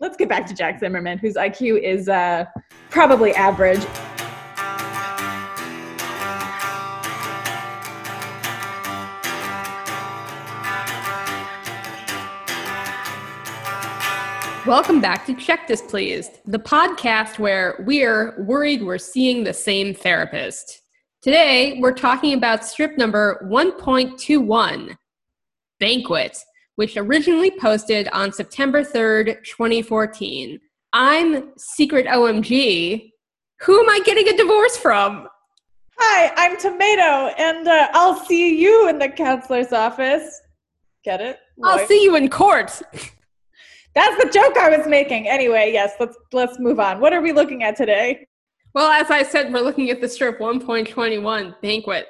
let's get back to Jack Zimmermann, whose IQ is uh, probably average. Welcome back to Check Displeased, the podcast where we're worried we're seeing the same therapist. Today, we're talking about strip number 1.21, Banquet, which originally posted on September 3rd, 2014. I'm Sekrit OMG. Who am I getting a divorce from? Hi, I'm Tomato, and uh, I'll see you in the counselor's office. Get it? I'll see you in court. That's the joke I was making. Anyway, yes, let's let's move on. What are we looking at today? Well, as I said, we're looking at the strip 1.21 banquet.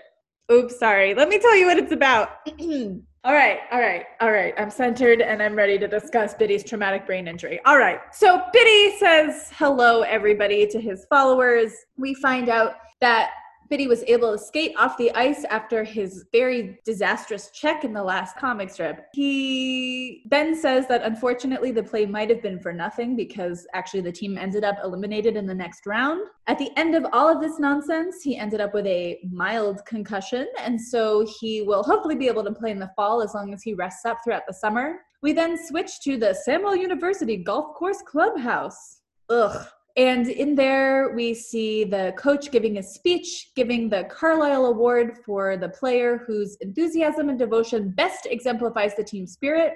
Oops, sorry. Let me tell you what it's about. all right, all right, all right. I'm centered and I'm ready to discuss Bitty's traumatic brain injury. All right. So Bitty says hello, everybody, to his followers. We find out that Bitty was able to skate off the ice after his very disastrous check in the last comic strip. He then says that unfortunately the play might have been for nothing because actually the team ended up eliminated in the next round. At the end of all of this nonsense, he ended up with a mild concussion, and so he will hopefully be able to play in the fall as long as he rests up throughout the summer. We then switch to the Samwell University Golf Course Clubhouse. Ugh, and in there, we see the coach giving a speech, giving the Carlisle Award for the player whose enthusiasm and devotion best exemplifies the team spirit.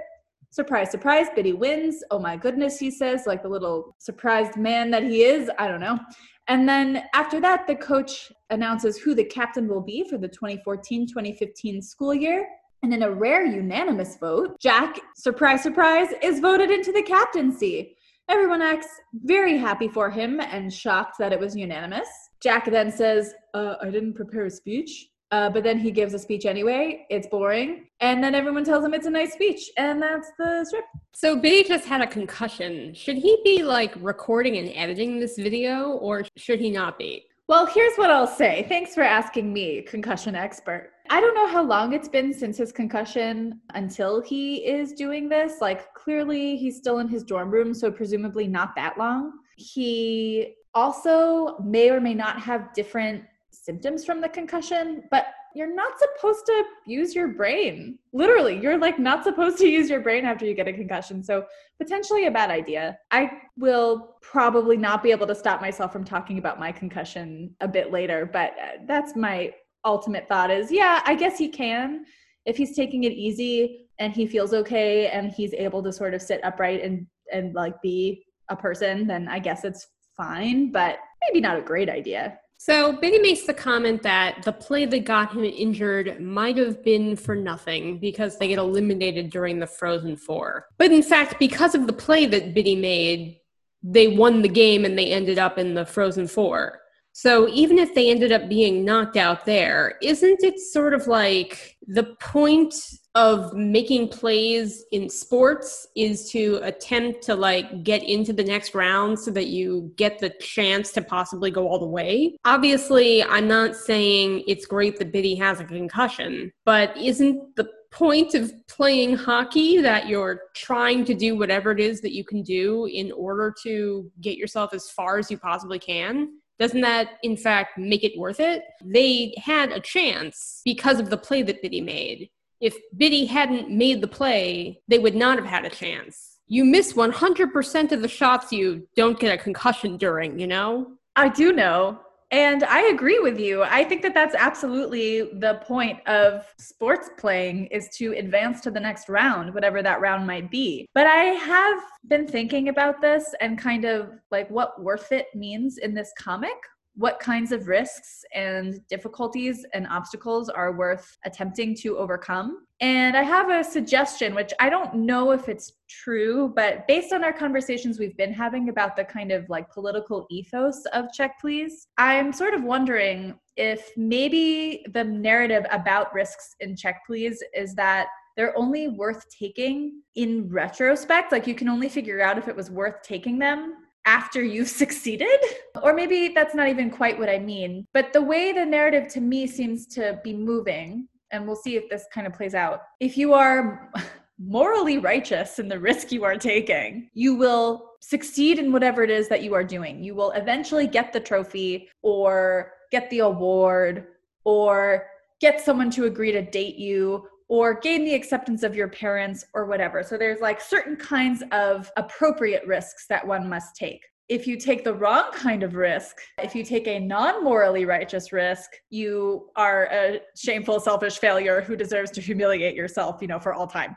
Surprise, surprise, Bitty wins. Oh my goodness, he says, like the little surprised man that he is. I don't know. And then after that, the coach announces who the captain will be for the 2014 2015 school year. And in a rare unanimous vote, Jack, surprise, surprise, is voted into the captaincy. Everyone acts very happy for him and shocked that it was unanimous. Jack then says, uh, I didn't prepare a speech. Uh, but then he gives a speech anyway. It's boring. And then everyone tells him it's a nice speech. And that's the strip. So Bitty just had a concussion. Should he be like recording and editing this video or should he not be? Well, here's what I'll say. Thanks for asking me, concussion expert. I don't know how long it's been since his concussion until he is doing this. Like, clearly, he's still in his dorm room, so presumably not that long. He also may or may not have different symptoms from the concussion, but you're not supposed to use your brain. Literally, you're like not supposed to use your brain after you get a concussion. So, potentially a bad idea. I will probably not be able to stop myself from talking about my concussion a bit later, but uh, that's my ultimate thought is yeah, I guess he can. If he's taking it easy and he feels okay and he's able to sort of sit upright and and like be a person, then I guess it's fine, but maybe not a great idea. So Bitty makes the comment that the play that got him injured might have been for nothing because they get eliminated during the Frozen Four. But in fact, because of the play that Bitty made, they won the game and they ended up in the Frozen Four. So even if they ended up being knocked out there, isn't it sort of like the point of making plays in sports is to attempt to like get into the next round so that you get the chance to possibly go all the way. Obviously, I'm not saying it's great that Bitty has a concussion, but isn't the point of playing hockey that you're trying to do whatever it is that you can do in order to get yourself as far as you possibly can? Doesn't that, in fact, make it worth it? They had a chance because of the play that Bitty made. If Bitty hadn't made the play, they would not have had a chance. You miss 100% of the shots you don't get a concussion during, you know? I do know. And I agree with you. I think that that's absolutely the point of sports playing is to advance to the next round, whatever that round might be. But I have been thinking about this and kind of like what worth it means in this comic what kinds of risks and difficulties and obstacles are worth attempting to overcome. And I have a suggestion, which I don't know if it's true, but based on our conversations we've been having about the kind of like political ethos of Check Please, I'm sort of wondering if maybe the narrative about risks in Check Please is that they're only worth taking in retrospect. Like you can only figure out if it was worth taking them after you've succeeded. Or maybe that's not even quite what I mean. But the way the narrative to me seems to be moving, and we'll see if this kind of plays out. If you are morally righteous in the risk you are taking, you will succeed in whatever it is that you are doing. You will eventually get the trophy or get the award or get someone to agree to date you or gain the acceptance of your parents or whatever. So there's like certain kinds of appropriate risks that one must take. If you take the wrong kind of risk, if you take a non morally righteous risk, you are a shameful, selfish failure who deserves to humiliate yourself, you know, for all time.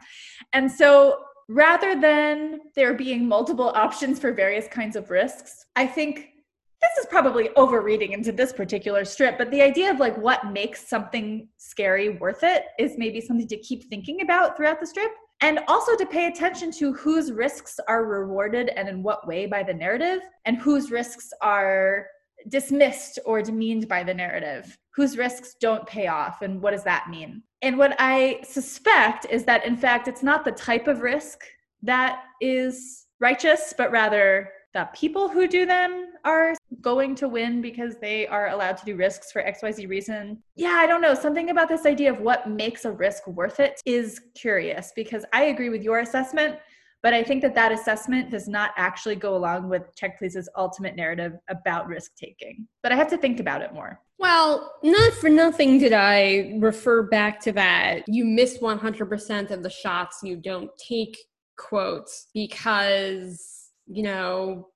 And so rather than there being multiple options for various kinds of risks, I think this is probably overreading into this particular strip, but the idea of like what makes something scary worth it is maybe something to keep thinking about throughout the strip. And also to pay attention to whose risks are rewarded and in what way by the narrative, and whose risks are dismissed or demeaned by the narrative, whose risks don't pay off, and what does that mean? And what I suspect is that, in fact, it's not the type of risk that is righteous, but rather the people who do them are going to win because they are allowed to do risks for XYZ reason. Yeah, I don't know. Something about this idea of what makes a risk worth it is curious because I agree with your assessment, but I think that that assessment does not actually go along with Check Please's ultimate narrative about risk taking. But I have to think about it more. Well, not for nothing did I refer back to that. You miss 100% of the shots you don't take quotes because you know,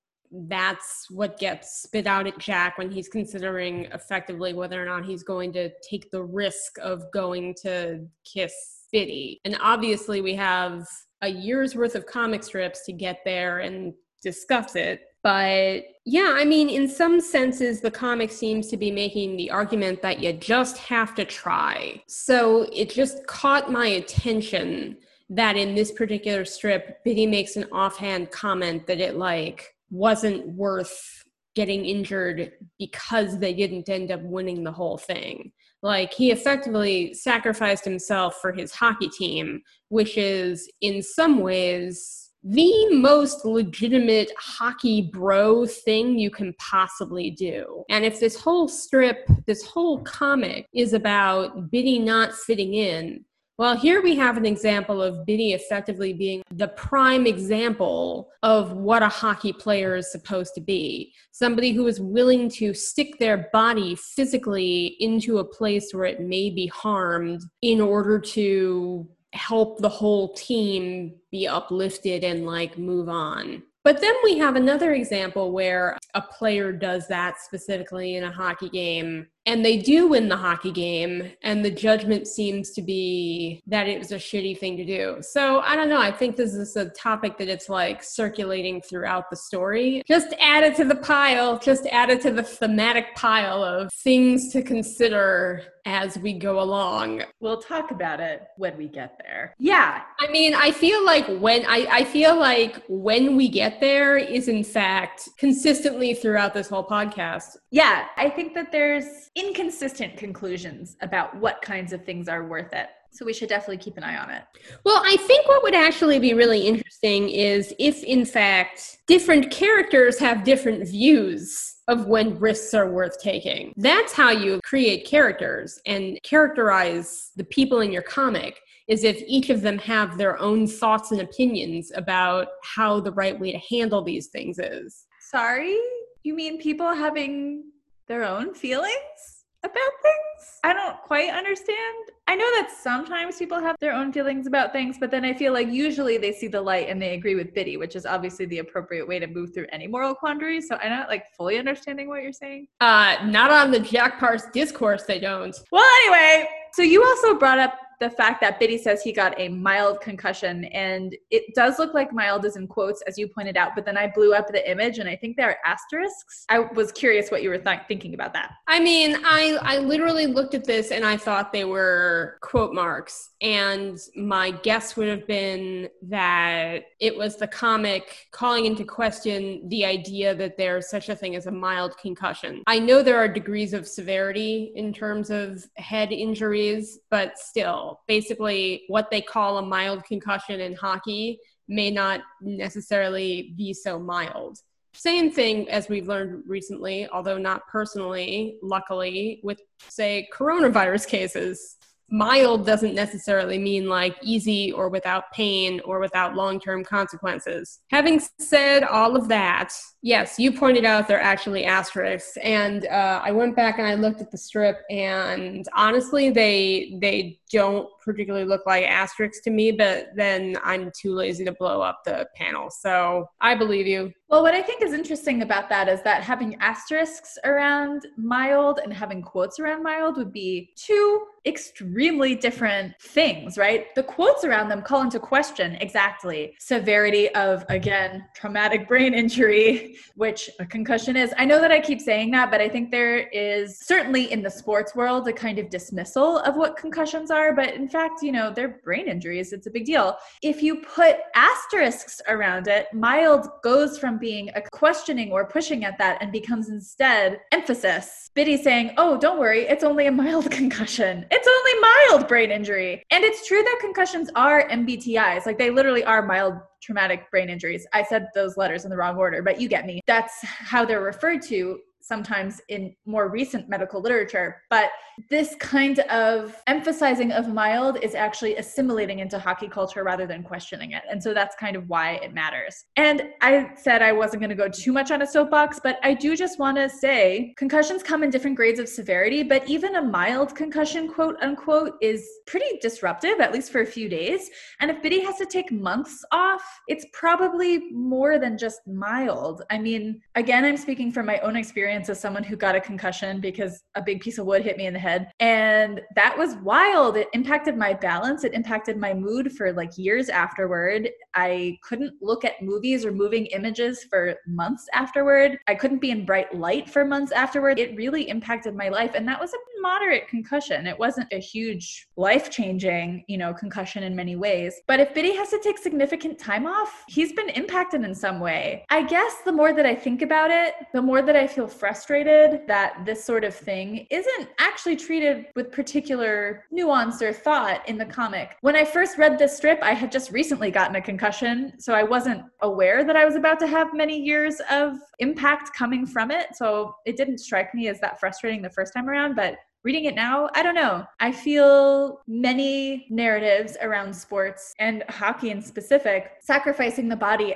that's what gets spit out at Jack when he's considering effectively whether or not he's going to take the risk of going to kiss Bitty. And obviously, we have a year's worth of comic strips to get there and discuss it. But yeah, I mean, in some senses, the comic seems to be making the argument that you just have to try. So it just caught my attention that in this particular strip, Bitty makes an offhand comment that it like wasn't worth getting injured because they didn't end up winning the whole thing. Like he effectively sacrificed himself for his hockey team, which is in some ways the most legitimate hockey bro thing you can possibly do. And if this whole strip, this whole comic is about Bitty not fitting in, well, here we have an example of Bitty effectively being the prime example of what a hockey player is supposed to be. Somebody who is willing to stick their body physically into a place where it may be harmed in order to help the whole team be uplifted and like move on. But then we have another example where a player does that specifically in a hockey game and they do win the hockey game and the judgment seems to be that it was a shitty thing to do. So i don't know. I think this is a topic that it's like circulating throughout the story. Just add it to the pile. Just add it to the thematic pile of things to consider as we go along. We'll talk about it when we get there. Yeah. I mean i feel like when i i feel like when we get there is in fact consistently throughout this whole podcast. Yeah. I think that there's inconsistent conclusions about what kinds of things are worth it. So we should definitely keep an eye on it. Well, I think what would actually be really interesting is if, in fact, different characters have different views of when risks are worth taking. That's how you create characters and characterize the people in your comic is if each of them have their own thoughts and opinions about how the right way to handle these things is. Sorry? You mean people having their own feelings about things. I don't quite understand. I know that sometimes people have their own feelings about things, but then I feel like usually they see the light and they agree with Bitty, which is obviously the appropriate way to move through any moral quandary. So I'm not like fully understanding what you're saying. Uh, not on the Jack Parse discourse, they don't. Well, anyway, so you also brought up the fact that Bitty says he got a mild concussion, and it does look like mild is in quotes, as you pointed out. But then I blew up the image, and I think there are asterisks. I was curious what you were th- thinking about that. I mean, I I literally looked at this and I thought they were quote marks, and my guess would have been that it was the comic calling into question the idea that there's such a thing as a mild concussion. I know there are degrees of severity in terms of head injuries, but still Basically, what they call a mild concussion in hockey may not necessarily be so mild. Same thing as we've learned recently, although not personally, luckily, with, say, coronavirus cases. mild doesn't necessarily mean like easy or without pain or without long term consequences. Having said all of that, yes, you pointed out they're actually asterisks, and uh, I went back and I looked at the strip, and honestly, they they don't particularly look like asterisks to me, but then I'm too lazy to blow up the panel. So I believe you. Well, what I think is interesting about that is that having asterisks around mild and having quotes around mild would be two extremely different things, right? The quotes around them call into question exactly severity of, again, traumatic brain injury, which a concussion is. I know that I keep saying that, but I think there is certainly in the sports world a kind of dismissal of what concussions are. But in fact, you know, they're brain injuries. It's a big deal. If you put asterisks around it, mild goes from being a questioning or pushing at that and becomes instead emphasis. Bitty saying, oh, don't worry, it's only a mild concussion. It's only mild brain injury. And it's true that concussions are MBTIs. Like they literally are mild traumatic brain injuries. I said those letters in the wrong order, but you get me. That's how they're referred to sometimes in more recent medical literature. But this kind of emphasizing of mild is actually assimilating into hockey culture rather than questioning it. And so that's kind of why it matters. And I said I wasn't going to go too much on a soapbox, but I do just want to say concussions come in different grades of severity, but even a mild concussion, quote unquote, is pretty disruptive, at least for a few days. And if Bitty has to take months off, it's probably more than just mild. I mean, again, I'm speaking from my own experience as someone who got a concussion because a big piece of wood hit me in the head. And that was wild. It impacted my balance, it impacted my mood for like years afterward. I couldn't look at movies or moving images for months afterward. I couldn't be in bright light for months afterward. It really impacted my life. And that was a moderate concussion. It wasn't a huge life changing, you know, concussion in many ways. But if Bitty has to take significant time off, he's been impacted in some way. I guess the more that I think about it, the more that I feel frustrated that this sort of thing isn't actually treated with particular nuance or thought in the comic. When I first read this strip, I had just recently gotten a concussion, so I wasn't aware that I was about to have many years of impact coming from it. So it didn't strike me as that frustrating the first time around, but reading it now, I don't know. I feel many narratives around sports and hockey in specific, sacrificing the body,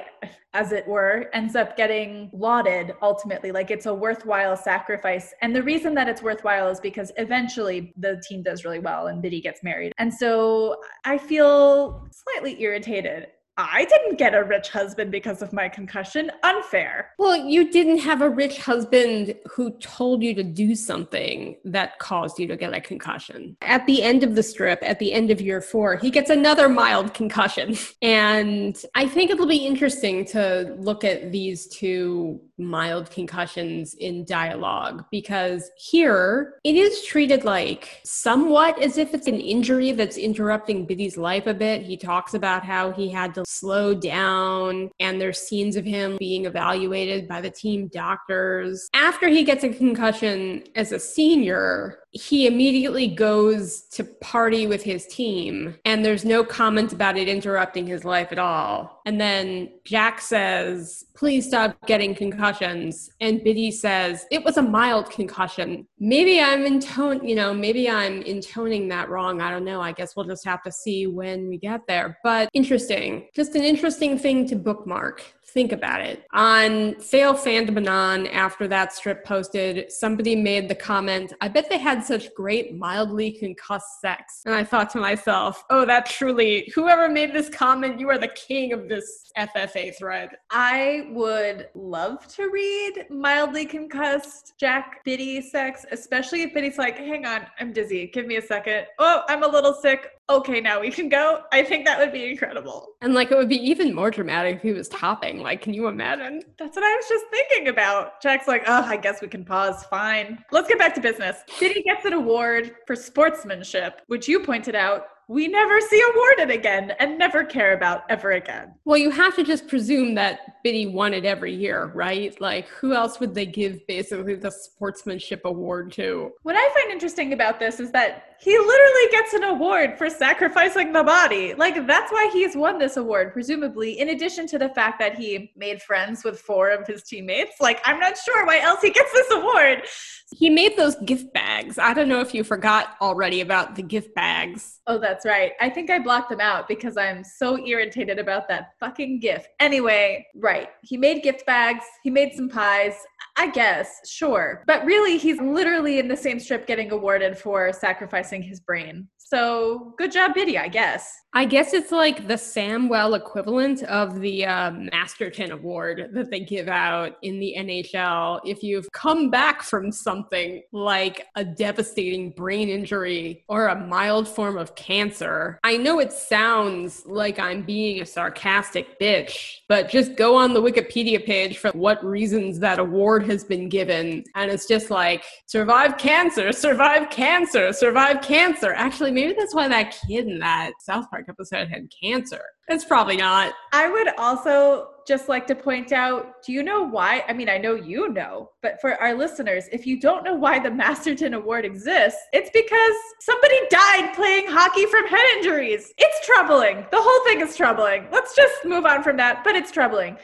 as it were, ends up getting lauded ultimately. Like it's a worthwhile sacrifice. And the reason that it's worthwhile is because eventually the team does really well and Bitty gets married. And so I feel slightly irritated I didn't get a rich husband because of my concussion. Unfair. Well, you didn't have a rich husband who told you to do something that caused you to get a concussion. At the end of the strip, at the end of year four, he gets another mild concussion. And I think it'll be interesting to look at these two mild concussions in dialogue because here it is treated like somewhat as if it's an injury that's interrupting Bitty's life a bit. He talks about how he had to slow down and there's scenes of him being evaluated by the team doctors. After he gets a concussion as a senior, he immediately goes to party with his team and there's no comment about it interrupting his life at all. And then jack says please stop getting concussions. And bitty says it was a mild concussion. Maybe i'm intone you know maybe i'm intoning that wrong. I don't know. I guess we'll just have to see when we get there. But interesting just an interesting thing to bookmark think about it. On Fail Fandomanon, after that strip posted, somebody made the comment, I bet they had such great mildly concussed sex. And I thought to myself, oh, that truly, whoever made this comment, you are the king of this FFA thread. I would love to read mildly concussed Jack Bitty sex, especially if Bitty's like, hang on, I'm dizzy. Give me a second. Oh, I'm a little sick okay, now we can go. I think that would be incredible. And like it would be even more dramatic if he was topping. Like, can you imagine? That's what I was just thinking about. Jack's like, oh, I guess we can pause. Fine. Let's get back to business. Bitty gets an award for sportsmanship, which you pointed out we never see awarded again and never care about ever again. Well, you have to just presume that Bitty won it every year, right? Like, who else would they give basically the sportsmanship award to? What I find interesting about this is that He literally gets an award for sacrificing the body. Like, that's why he's won this award, presumably, in addition to the fact that he made friends with four of his teammates. Like, I'm not sure why else he gets this award. He made those gift bags. I don't know if you forgot already about the gift bags. Oh, that's right. I think I blocked them out because I'm so irritated about that fucking gift. Anyway, right. He made gift bags, he made some pies. I guess, sure. But really, he's literally in the same strip getting awarded for sacrificing his brain. So good job, Bitty, I guess. I guess it's like the Samwell equivalent of the uh, Masterton Award that they give out in the NHL if you've come back from something like a devastating brain injury or a mild form of cancer. I know it sounds like I'm being a sarcastic bitch, but just go on the Wikipedia page for what reasons that award has been given. And it's just like, survive cancer, survive cancer, survive cancer. Actually, maybe that's why that kid in that South Park episode had cancer. It's probably not. I would also just like to point out do you know why? I mean, I know you know, but for our listeners, if you don't know why the Masterton Award exists, it's because somebody died playing hockey from head injuries. It's troubling. The whole thing is troubling. Let's just move on from that, but it's troubling.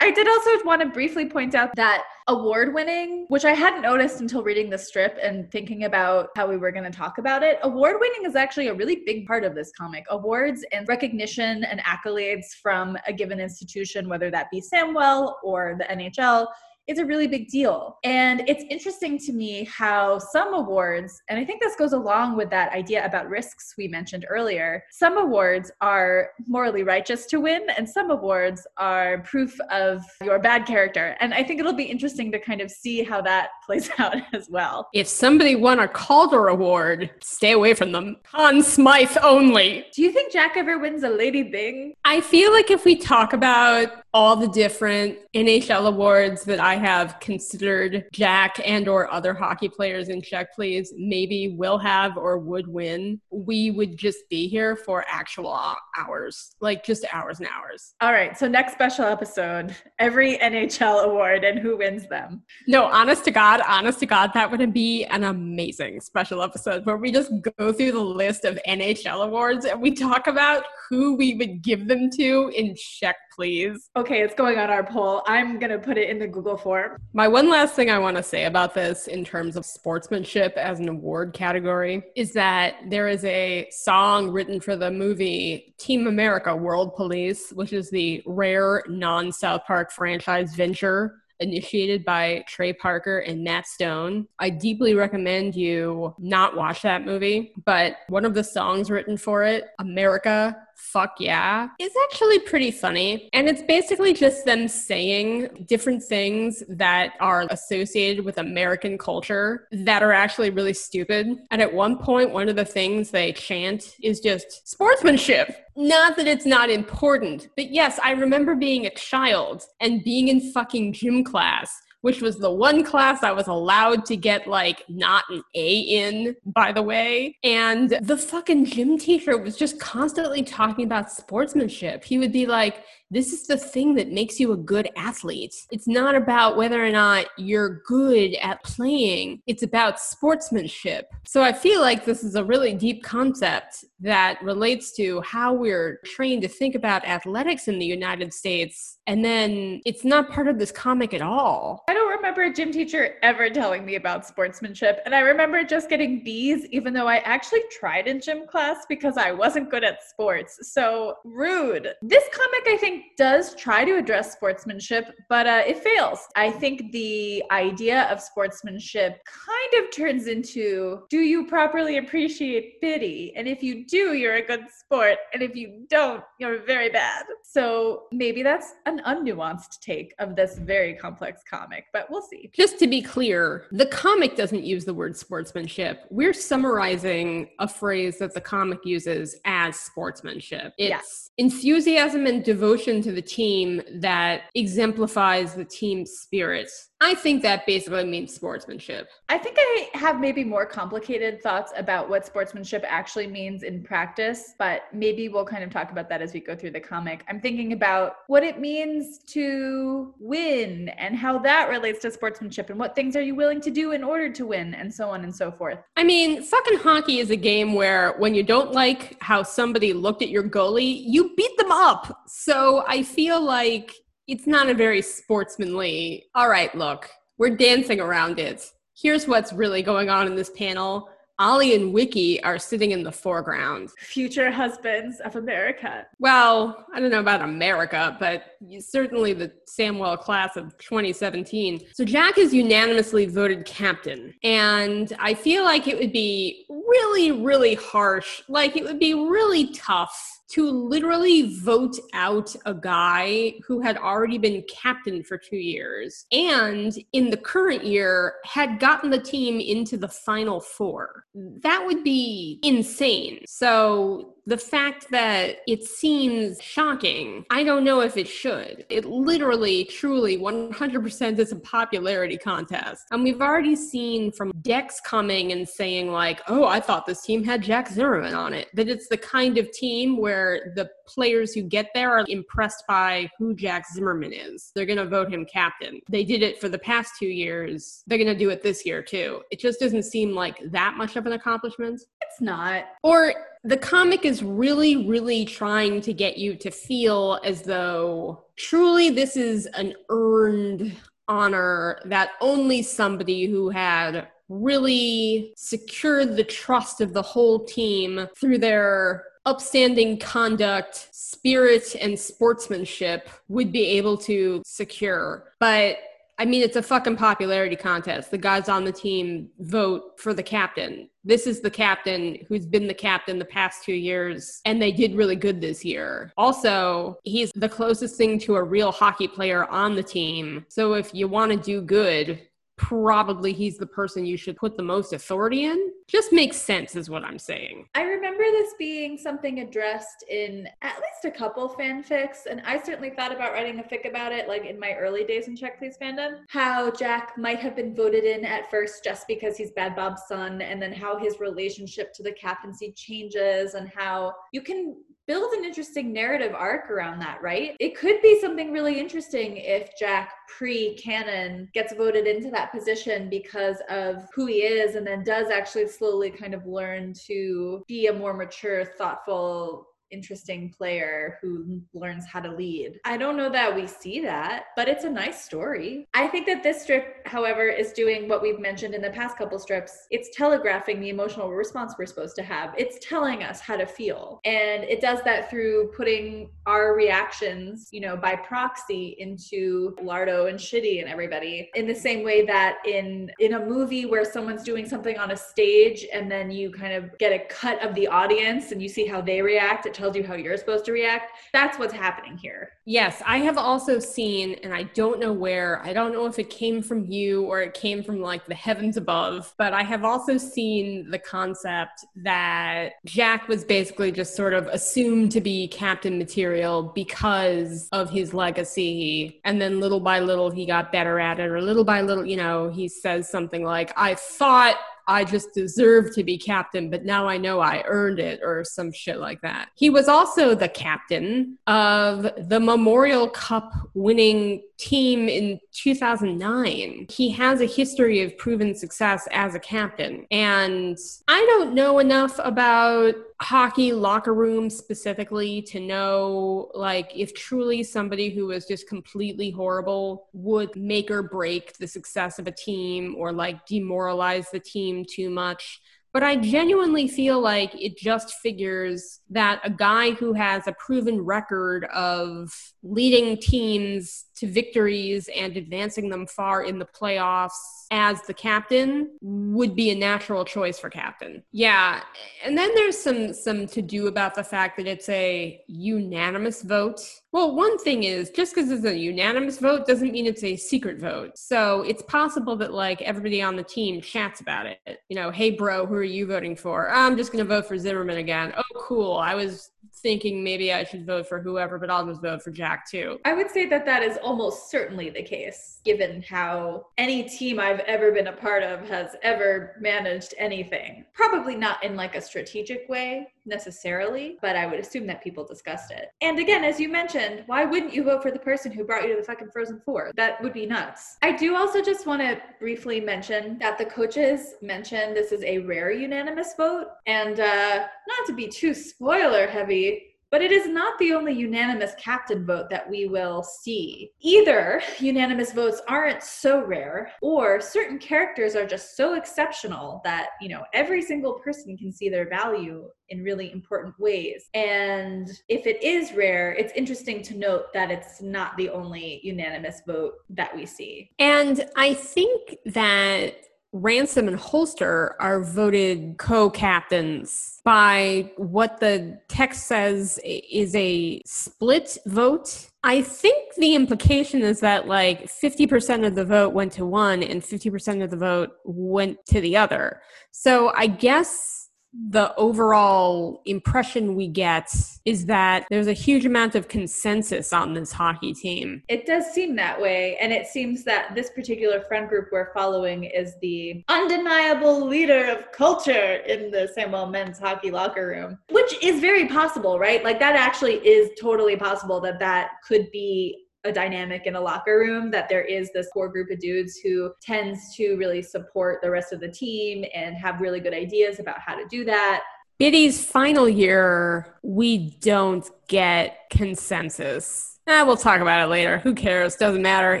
I did also want to briefly point out that award winning, which I hadn't noticed until reading the strip and thinking about how we were going to talk about it. Award winning is actually a really big part of this comic. Awards and recognition and accolades from a given institution, whether that be Samwell or the NHL, it's a really big deal. And it's interesting to me how some awards, and I think this goes along with that idea about risks we mentioned earlier, some awards are morally righteous to win, and some awards are proof of your bad character. And I think it'll be interesting to kind of see how that plays out as well. If somebody won a Calder Award, stay away from them. Conn Smythe only. Do you think Jack ever wins a Lady Byng? I feel like if we talk about all the different NHL awards that I have considered Jack and or other hockey players in check please maybe will have or would win, we would just be here for actual hours, like just hours and hours. All right, so next special episode, every NHL award and who wins them. No, honest to God, honest to God, that would be an amazing special episode where we just go through the list of NHL awards and we talk about who we would give them to in check please. Okay, it's going on our poll. I'm going to put it in the Google form. My one last thing I want to say about this in terms of sportsmanship as an award category is that there is a song written for the movie Team America World Police, which is the rare non South Park franchise venture initiated by Trey Parker and Matt Stone. I deeply recommend you not watch that movie, but one of the songs written for it, America fuck yeah, is actually pretty funny. And it's basically just them saying different things that are associated with American culture that are actually really stupid. And at one point, one of the things they chant is just sportsmanship. Not that it's not important, but yes, I remember being a child and being in fucking gym class which was the one class I was allowed to get like not an A in, by the way. And the fucking gym teacher was just constantly talking about sportsmanship. He would be like, this is the thing that makes you a good athlete. It's not about whether or not you're good at playing, it's about sportsmanship. So I feel like this is a really deep concept that relates to how we're trained to think about athletics in the United States. And then it's not part of this comic at all. I don't remember a gym teacher ever telling me about sportsmanship. And I remember just getting B's, even though I actually tried in gym class because I wasn't good at sports. So rude. This comic, I think, does try to address sportsmanship, but uh, it fails. I think the idea of sportsmanship kind of turns into do you properly appreciate Bitty? And if you do, you're a good sport. And if you don't, you're very bad. So maybe that's an unnuanced take of this very complex comic, but we'll see. Just to be clear, the comic doesn't use the word sportsmanship. We're summarizing a phrase that the comic uses as sportsmanship. It's yeah. enthusiasm and devotion to the team that exemplifies the team spirit I think that basically means sportsmanship. I think I have maybe more complicated thoughts about what sportsmanship actually means in practice, but maybe we'll kind of talk about that as we go through the comic. I'm thinking about what it means to win and how that relates to sportsmanship and what things are you willing to do in order to win and so on and so forth. I mean, fucking hockey is a game where when you don't like how somebody looked at your goalie, you beat them up. So I feel like it's not a very sportsmanly, all right, look, we're dancing around it. Here's what's really going on in this panel. Ollie and Wiki are sitting in the foreground. Future husbands of America. Well, I don't know about America, but certainly the Samwell class of 2017. So Jack is unanimously voted captain. And I feel like it would be really, really harsh. Like it would be really tough to literally vote out a guy who had already been captain for two years and in the current year had gotten the team into the final four. That would be insane. So the fact that it seems shocking, I don't know if it should. It literally, truly, 100% is a popularity contest. And we've already seen from Dex coming and saying, like, oh, I thought this team had Jack Zimmermann on it, that it's the kind of team where the players who get there are impressed by who Jack Zimmermann is. They're going to vote him captain. They did it for the past two years. They're going to do it this year, too. It just doesn't seem like that much of an accomplishment. It's not. Or the comic is really, really trying to get you to feel as though truly this is an earned honor that only somebody who had really secured the trust of the whole team through their upstanding conduct, spirit, and sportsmanship would be able to secure. But I mean, it's a fucking popularity contest. The guys on the team vote for the captain. This is the captain who's been the captain the past two years, and they did really good this year. Also, he's the closest thing to a real hockey player on the team. So if you want to do good, probably he's the person you should put the most authority in. Just makes sense, is what I'm saying. I remember this being something addressed in at least a couple fanfics, and I certainly thought about writing a fic about it, like in my early days in Check Please fandom. How Jack might have been voted in at first just because he's Bad Bob's son, and then how his relationship to the captaincy changes, and how you can build an interesting narrative arc around that, right? It could be something really interesting if Jack pre canon gets voted into that position because of who he is and then does actually slowly kind of learn to be a more mature, thoughtful interesting player who learns how to lead. I don't know that we see that, but it's a nice story. I think that this strip, however, is doing what we've mentioned in the past couple strips. It's telegraphing the emotional response we're supposed to have. It's telling us how to feel. And it does that through putting our reactions, you know, by proxy into Lardo and Shitty and everybody in the same way that in in a movie where someone's doing something on a stage and then you kind of get a cut of the audience and you see how they react, it tells you how you're supposed to react. That's what's happening here. Yes, I have also seen, and I don't know where, I don't know if it came from you or it came from like the heavens above, but I have also seen the concept that Jack was basically just sort of assumed to be captain material because of his legacy. And then little by little, he got better at it, or little by little, you know, he says something like, I thought I just deserve to be captain, but now I know I earned it, or some shit like that. He was also the captain of the Memorial Cup winning team in 2009. He has a history of proven success as a captain. And I don't know enough about hockey locker room specifically to know like if truly somebody who was just completely horrible would make or break the success of a team or like demoralize the team too much but I genuinely feel like it just figures that a guy who has a proven record of leading teams to victories and advancing them far in the playoffs as the captain would be a natural choice for captain. Yeah, and then there's some some to do about the fact that it's a unanimous vote. Well, one thing is just because it's a unanimous vote doesn't mean it's a secret vote. So it's possible that like everybody on the team chats about it. You know, hey bro, who are you voting for? I'm just gonna vote for Zimmermann again. Oh, cool. I was thinking maybe I should vote for whoever, but I'll just vote for Jack too. I would say that that is almost certainly the case, given how any team I've ever been a part of has ever managed anything. Probably not in like a strategic way necessarily, but I would assume that people discussed it. And again, as you mentioned, why wouldn't you vote for the person who brought you to the fucking Frozen Four? That would be nuts. I do also just want to briefly mention that the coaches mentioned this is a rare unanimous vote, and uh, not to be too spoiler heavy, but it is not the only unanimous captain vote that we will see. Either unanimous votes aren't so rare, or certain characters are just so exceptional that, you know, every single person can see their value in really important ways. And if it is rare, it's interesting to note that it's not the only unanimous vote that we see. And I think that Ransom and Holster are voted co captains by what the text says is a split vote. I think the implication is that like 50% of the vote went to one and 50% of the vote went to the other. So I guess the overall impression we get is that there's a huge amount of consensus on this hockey team. It does seem that way. And it seems that this particular friend group we're following is the undeniable leader of culture in the Samwell men's hockey locker room, which is very possible, right? Like that actually is totally possible that that could be a dynamic in a locker room that there is this core group of dudes who tends to really support the rest of the team and have really good ideas about how to do that. Bitty's final year, we don't get consensus. Eh, we'll talk about it later. Who cares? Doesn't matter.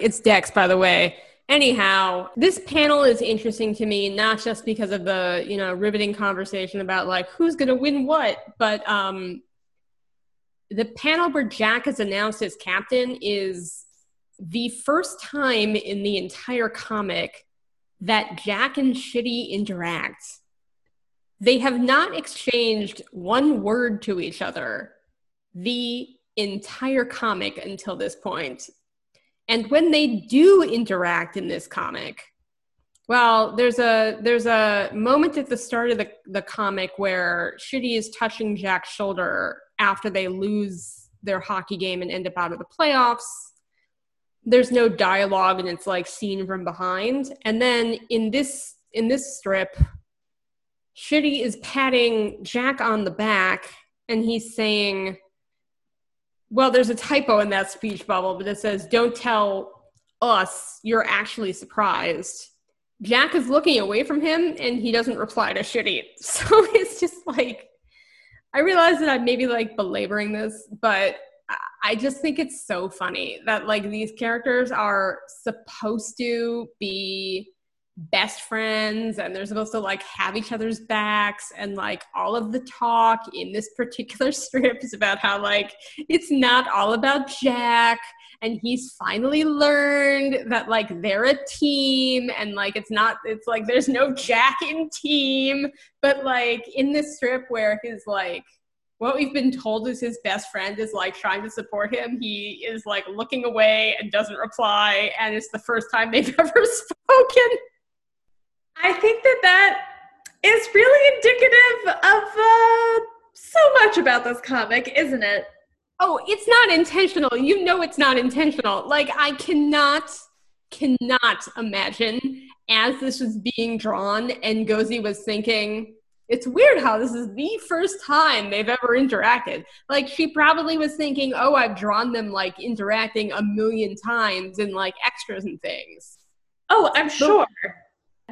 It's Dex, by the way. Anyhow, this panel is interesting to me, not just because of the, you know, riveting conversation about like who's gonna win what, but um the panel where Jack is announced as captain is the first time in the entire comic that Jack and Shitty interact. They have not exchanged one word to each other the entire comic until this point. And when they do interact in this comic, well, there's a there's a moment at the start of the, the comic where Shitty is touching Jack's shoulder after they lose their hockey game and end up out of the playoffs. There's no dialogue and it's like seen from behind. And then in this in this strip, Shitty is patting Jack on the back and he's saying, Well, there's a typo in that speech bubble, but it says, Don't tell us you're actually surprised. Jack is looking away from him and he doesn't reply to Shitty. So it's just like I realize that I'm maybe like belaboring this, but I just think it's so funny that like these characters are supposed to be best friends and they're supposed to like have each other's backs and like all of the talk in this particular strip is about how like it's not all about Jack and he's finally learned that like they're a team and like it's not it's like there's no jack in team. But like in this strip where his like what we've been told is his best friend is like trying to support him he is like looking away and doesn't reply and it's the first time they've ever spoken. I think that that is really indicative of uh, so much about this comic isn't it Oh, it's not intentional. You know it's not intentional. Like I cannot cannot imagine as this was being drawn and Ngozi was thinking, it's weird how this is the first time they've ever interacted. Like she probably was thinking, oh, I've drawn them like interacting a million times in like extras and things. Oh, I'm sure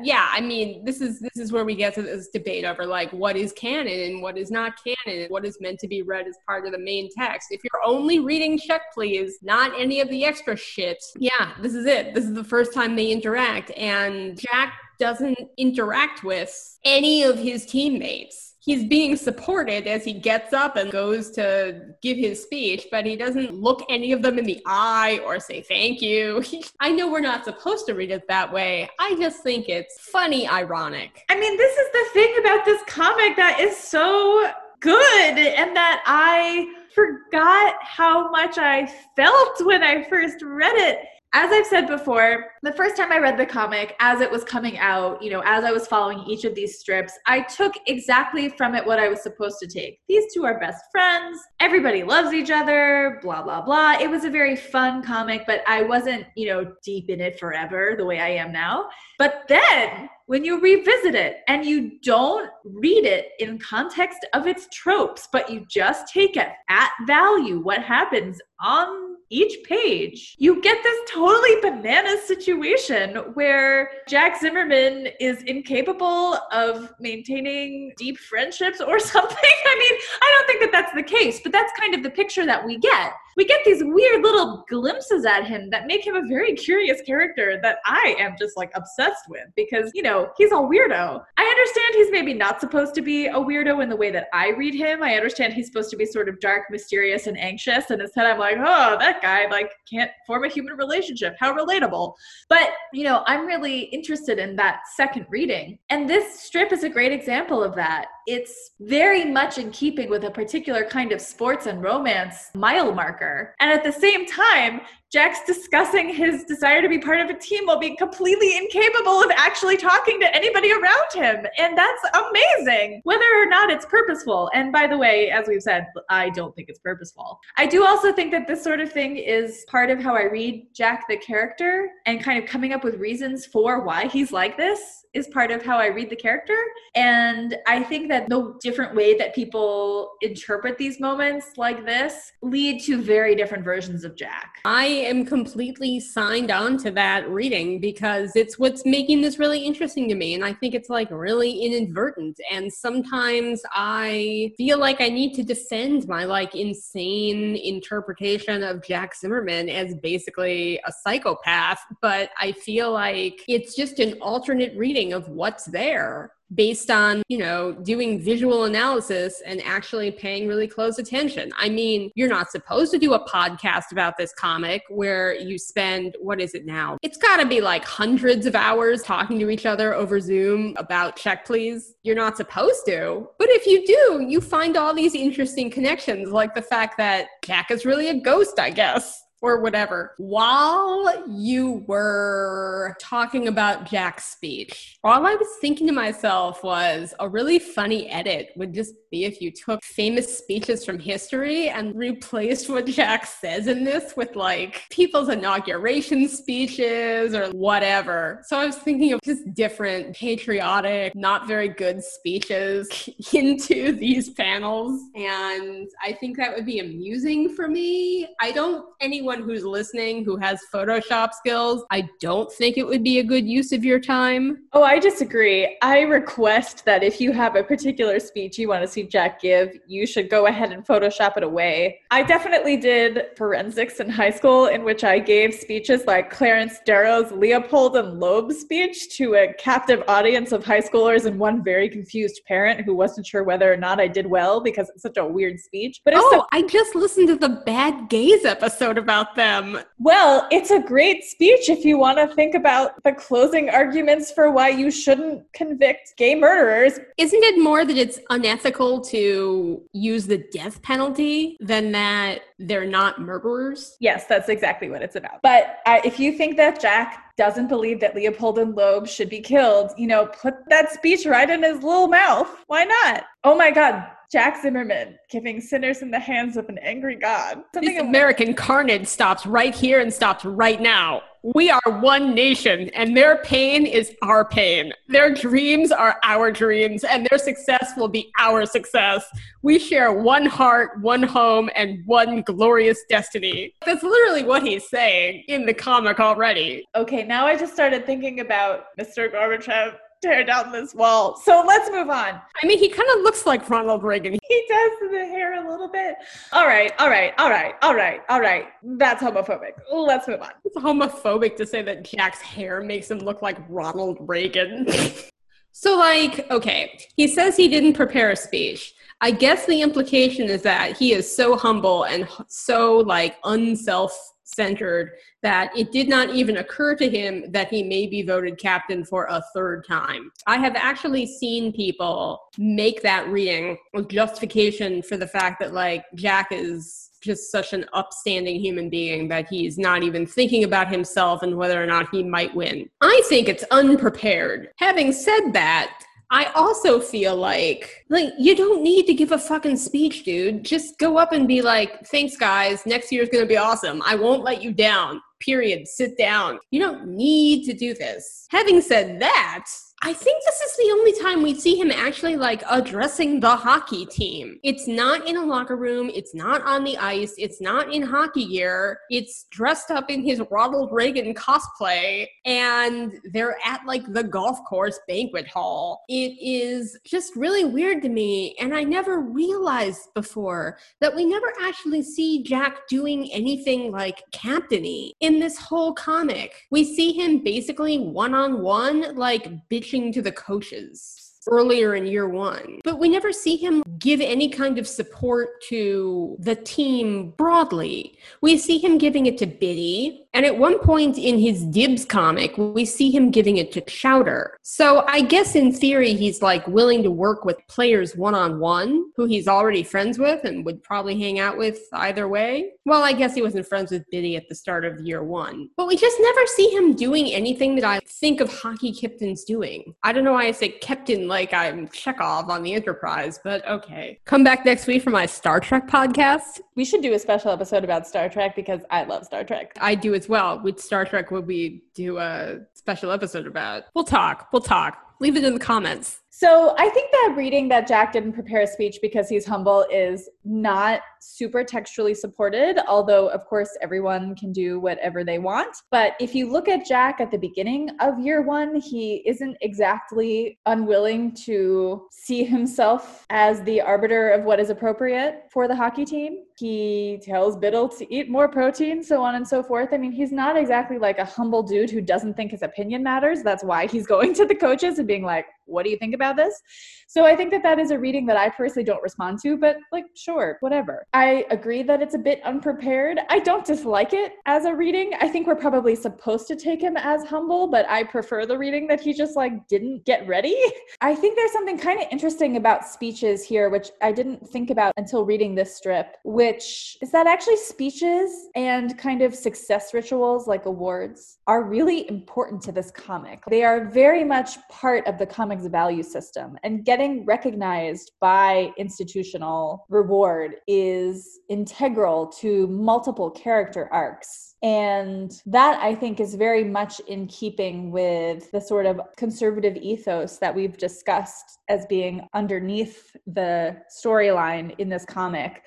yeah i mean this is this is where we get to this debate over like what is canon and what is not canon and what is meant to be read as part of the main text. If you're only reading check please not any of the extra shit yeah this is it. This is the first time they interact and jack doesn't interact with any of his teammates he's being supported as he gets up and goes to give his speech, but he doesn't look any of them in the eye or say thank you. I know we're not supposed to read it that way. I just think it's funny, ironic. I mean, this is the thing about this comic that is so good and that I forgot how much I felt when I first read it. As I've said before, the first time I read the comic, as it was coming out, you know, as I was following each of these strips, I took exactly from it what I was supposed to take. These two are best friends. Everybody loves each other, blah, blah, blah. It was a very fun comic, but I wasn't, you know, deep in it forever the way I am now. But then when you revisit it and you don't read it in context of its tropes, but you just take it at value, what happens on each page, you get this totally bananas situation where Jack Zimmermann is incapable of maintaining deep friendships or something. I mean, I don't think that that's the case, but that's kind of the picture that we get. We get these weird little glimpses at him that make him a very curious character that I am just like obsessed with because, you know, he's a weirdo. I understand he's maybe not supposed to be a weirdo in the way that I read him. I understand he's supposed to be sort of dark, mysterious, and anxious. And instead, I'm like, oh, that guy like can't form a human relationship. How relatable. But, you know, I'm really interested in that second reading. And this strip is a great example of that. It's very much in keeping with a particular kind of sports and romance mile marker. And at the same time, Jack's discussing his desire to be part of a team while being completely incapable of actually talking to anybody around him. And that's amazing, whether or not it's purposeful. And by the way, as we've said, I don't think it's purposeful. I do also think that this sort of thing is part of how I read Jack the character and kind of coming up with reasons for why he's like this is part of how I read the character. And I think that the different way that people interpret these moments like this lead to very different versions of Jack. I am completely signed on to that reading because it's what's making this really interesting to me. And I think it's like really inadvertent. And sometimes I feel like I need to defend my like insane interpretation of Jack Zimmermann as basically a psychopath. But I feel like it's just an alternate reading of what's there based on, you know, doing visual analysis and actually paying really close attention. I mean, you're not supposed to do a podcast about this comic where you spend, what is it now? It's got to be like hundreds of hours talking to each other over Zoom about check please. You're not supposed to. But if you do, you find all these interesting connections, like the fact that Jack is really a ghost, I guess or whatever. While you were talking about Jack's speech, all I was thinking to myself was a really funny edit would just be if you took famous speeches from history and replaced what Jack says in this with like people's inauguration speeches or whatever. So I was thinking of just different patriotic, not very good speeches into these panels. And I think that would be amusing for me. I don't, anyone anyone who's listening who has Photoshop skills, I don't think it would be a good use of your time. Oh, I disagree. I request that if you have a particular speech you want to see Jack give, you should go ahead and Photoshop it away. I definitely did forensics in high school in which I gave speeches like Clarence Darrow's Leopold and Loeb speech to a captive audience of high schoolers and one very confused parent who wasn't sure whether or not I did well because it's such a weird speech. But oh, so- I just listened to the Bad Gays episode about about them? Well, it's a great speech if you want to think about the closing arguments for why you shouldn't convict gay murderers. Isn't it more that it's unethical to use the death penalty than that they're not murderers? Yes, that's exactly what it's about. But uh, if you think that Jack doesn't believe that Leopold and Loeb should be killed, you know, put that speech right in his little mouth. Why not? Oh my God, Jack Zimmermann giving sinners in the hands of an angry God. Something this American carnage stops right here and stops right now. We are one nation, and their pain is our pain. Their dreams are our dreams, and their success will be our success. We share one heart, one home, and one glorious destiny. That's literally what he's saying in the comic already. Okay, now I just started thinking about Mr. Gorbachev tear down this wall. So let's move on. I mean, he kind of looks like Ronald Reagan. He does the hair a little bit. All right, all right, all right, all right, all right. That's homophobic. Let's move on. It's homophobic to say that Jack's hair makes him look like Ronald Reagan. so, like, okay, he says he didn't prepare a speech. I guess the implication is that he is so humble and so like unself centered that it did not even occur to him that he may be voted captain for a third time. I have actually seen people make that reading with justification for the fact that, like, Jack is just such an upstanding human being that he's not even thinking about himself and whether or not he might win. I think it's unprepared. Having said that, I also feel like like you don't need to give a fucking speech, dude. Just go up and be like, "Thanks guys. Next year's going to be awesome. I won't let you down." Period. Sit down. You don't need to do this. Having said that, I think this is the only time we see him actually like addressing the hockey team. It's not in a locker room, it's not on the ice, it's not in hockey gear. It's dressed up in his Ronald Reagan cosplay and they're at like the golf course banquet hall. It is just really weird to me and I never realized before that we never actually see Jack doing anything like captainy in this whole comic. We see him basically one-on-one like bitching to the coaches earlier in year one. But we never see him give any kind of support to the team broadly. We see him giving it to Bitty. And at one point in his Dibs comic, we see him giving it to Chowder. So I guess in theory, he's like willing to work with players one on one who he's already friends with and would probably hang out with either way. Well, I guess he wasn't friends with Bitty at the start of year one. But we just never see him doing anything that I think of hockey captains doing. I don't know why I say captain like I'm Chekov on the Enterprise, but okay. Come back next week for my Star Trek podcast. We should do a special episode about Star Trek because I love Star Trek. I do as well. Which Star Trek would we do a special episode about? We'll talk. We'll talk. Leave it in the comments. So I think that reading that Jack didn't prepare a speech because he's humble is not super textually supported, although, of course, everyone can do whatever they want. But if you look at Jack at the beginning of year one, he isn't exactly unwilling to see himself as the arbiter of what is appropriate for the hockey team. He tells Bittle to eat more protein, so on and so forth. I mean, he's not exactly like a humble dude who doesn't think his opinion matters. That's why he's going to the coaches and being like, what do you think about this? So I think that that is a reading that I personally don't respond to, but like, sure, whatever. I agree that it's a bit unprepared. I don't dislike it as a reading. I think we're probably supposed to take him as humble, but I prefer the reading that he just like didn't get ready. I think there's something kind of interesting about speeches here, which I didn't think about until reading this strip, which is that actually speeches and kind of success rituals like awards are really important to this comic. They are very much part of the comic's value system and getting recognized by institutional reward is integral to multiple character arcs. And that I think is very much in keeping with the sort of conservative ethos that we've discussed as being underneath the storyline in this comic.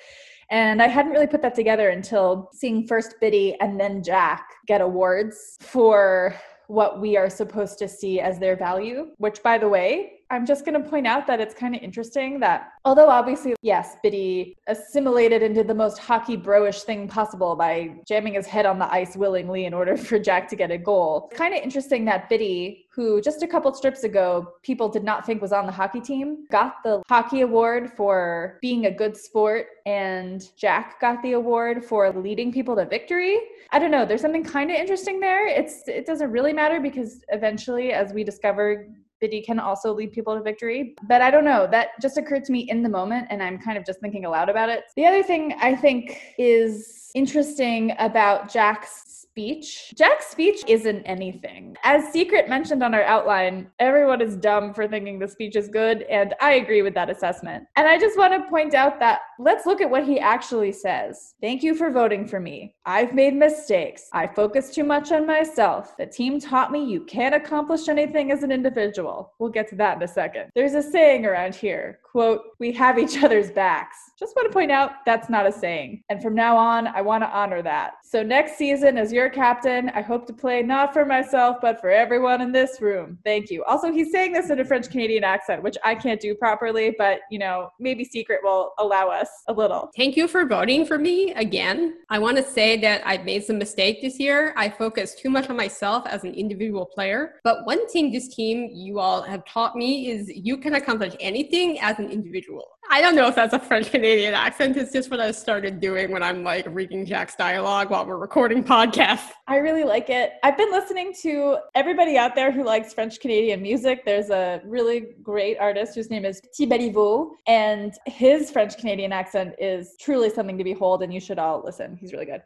And I hadn't really put that together until seeing first Bitty and then Jack get awards for what we are supposed to see as their value, which, by the way, I'm just going to point out that it's kind of interesting that although obviously, yes, Bitty assimilated into the most hockey broish thing possible by jamming his head on the ice willingly in order for Jack to get a goal. Kind of interesting that Bitty, who just a couple strips ago people did not think was on the hockey team, got the hockey award for being a good sport, and Jack got the award for leading people to victory. I don't know. There's something kind of interesting there. It's it doesn't really matter because eventually, as we discover, Bitty can also lead people to victory. But I don't know. That just occurred to me in the moment, and I'm kind of just thinking aloud about it. The other thing I think is interesting about Jack's speech. Jack's speech isn't anything. As Sekrit mentioned on our outline, everyone is dumb for thinking the speech is good, and I agree with that assessment. And I just want to point out that let's look at what he actually says. Thank you for voting for me. I've made mistakes. I focus too much on myself. The team taught me you can't accomplish anything as an individual. We'll get to that in a second. There's a saying around here quote, we have each other's backs. Just want to point out that's not a saying. And from now on, I want to honor that. So next season, as your captain, I hope to play not for myself, but for everyone in this room. Thank you. Also, he's saying this in a French Canadian accent, which I can't do properly, but you know, maybe Sekrit will allow us a little. Thank you for voting for me again. I want to say that I've made some mistake this year. I focused too much on myself as an individual player. But one thing this team you all have taught me is you can accomplish anything as an individual. I don't know if that's a French Canadian accent. It's just what I started doing when I'm like reading Jack's dialogue while we're recording podcasts. I really like it. I've been listening to everybody out there who likes French Canadian music. There's a really great artist whose name is Beliveau, and his French Canadian accent is truly something to behold, and you should all listen. He's really good.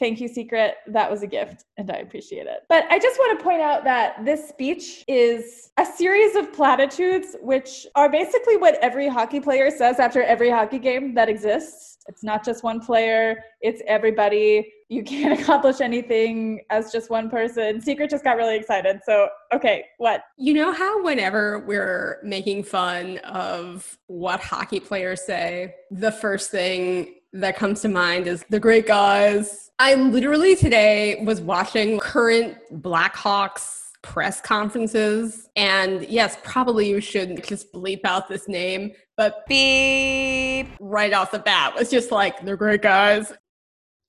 Thank you, Sekrit. That was a gift, and I appreciate it. But I just want to point out that this speech is a series of platitudes, which are basically what every hockey player says after every hockey game that exists. It's not just one player, it's everybody. You can't accomplish anything as just one person. Sekrit just got really excited. So, okay, what? You know how whenever we're making fun of what hockey players say, the first thing that comes to mind is the great guys. I literally today was watching current Blackhawks press conferences. And yes, probably you shouldn't just bleep out this name, but beep right off the bat was just like, they're great guys.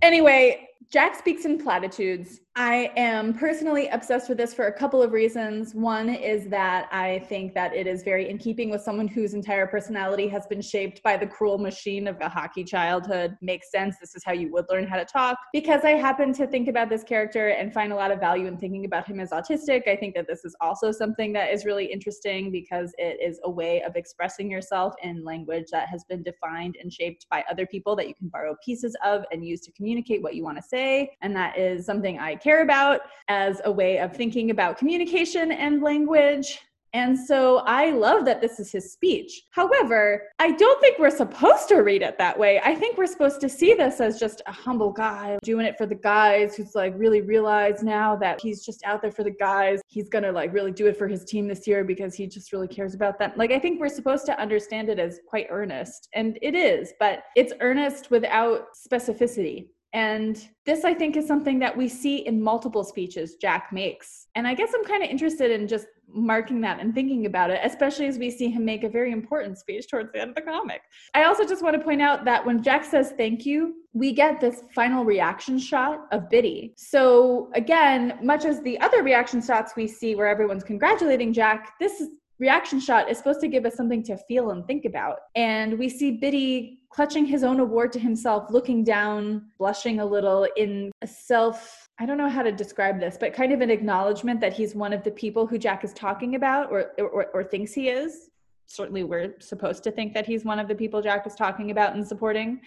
Anyway, Jack speaks in platitudes. I am personally obsessed with this for a couple of reasons. One is that I think that it is very in keeping with someone whose entire personality has been shaped by the cruel machine of a hockey childhood. Makes sense. This is how you would learn how to talk. Because I happen to think about this character and find a lot of value in thinking about him as autistic, I think that this is also something that is really interesting because it is a way of expressing yourself in language that has been defined and shaped by other people that you can borrow pieces of and use to communicate what you want to say. And that is something I care about as a way of thinking about communication and language. And so I love that this is his speech. However, I don't think we're supposed to read it that way. I think we're supposed to see this as just a humble guy doing it for the guys who's like really realized now that he's just out there for the guys. He's going to like really do it for his team this year because he just really cares about them. Like I think we're supposed to understand it as quite earnest. And it is, but it's earnest without specificity. And this, I think, is something that we see in multiple speeches Jack makes. And I guess I'm kind of interested in just marking that and thinking about it, especially as we see him make a very important speech towards the end of the comic. I also just want to point out that when Jack says thank you, we get this final reaction shot of Bitty. So, again, much as the other reaction shots we see where everyone's congratulating Jack, this is reaction shot is supposed to give us something to feel and think about. And we see Bitty clutching his own award to himself, looking down, blushing a little in a self I don't know how to describe this, but kind of an acknowledgement that he's one of the people who Jack is talking about or, or, or thinks he is. Certainly, we're supposed to think that he's one of the people Jack is talking about and supporting.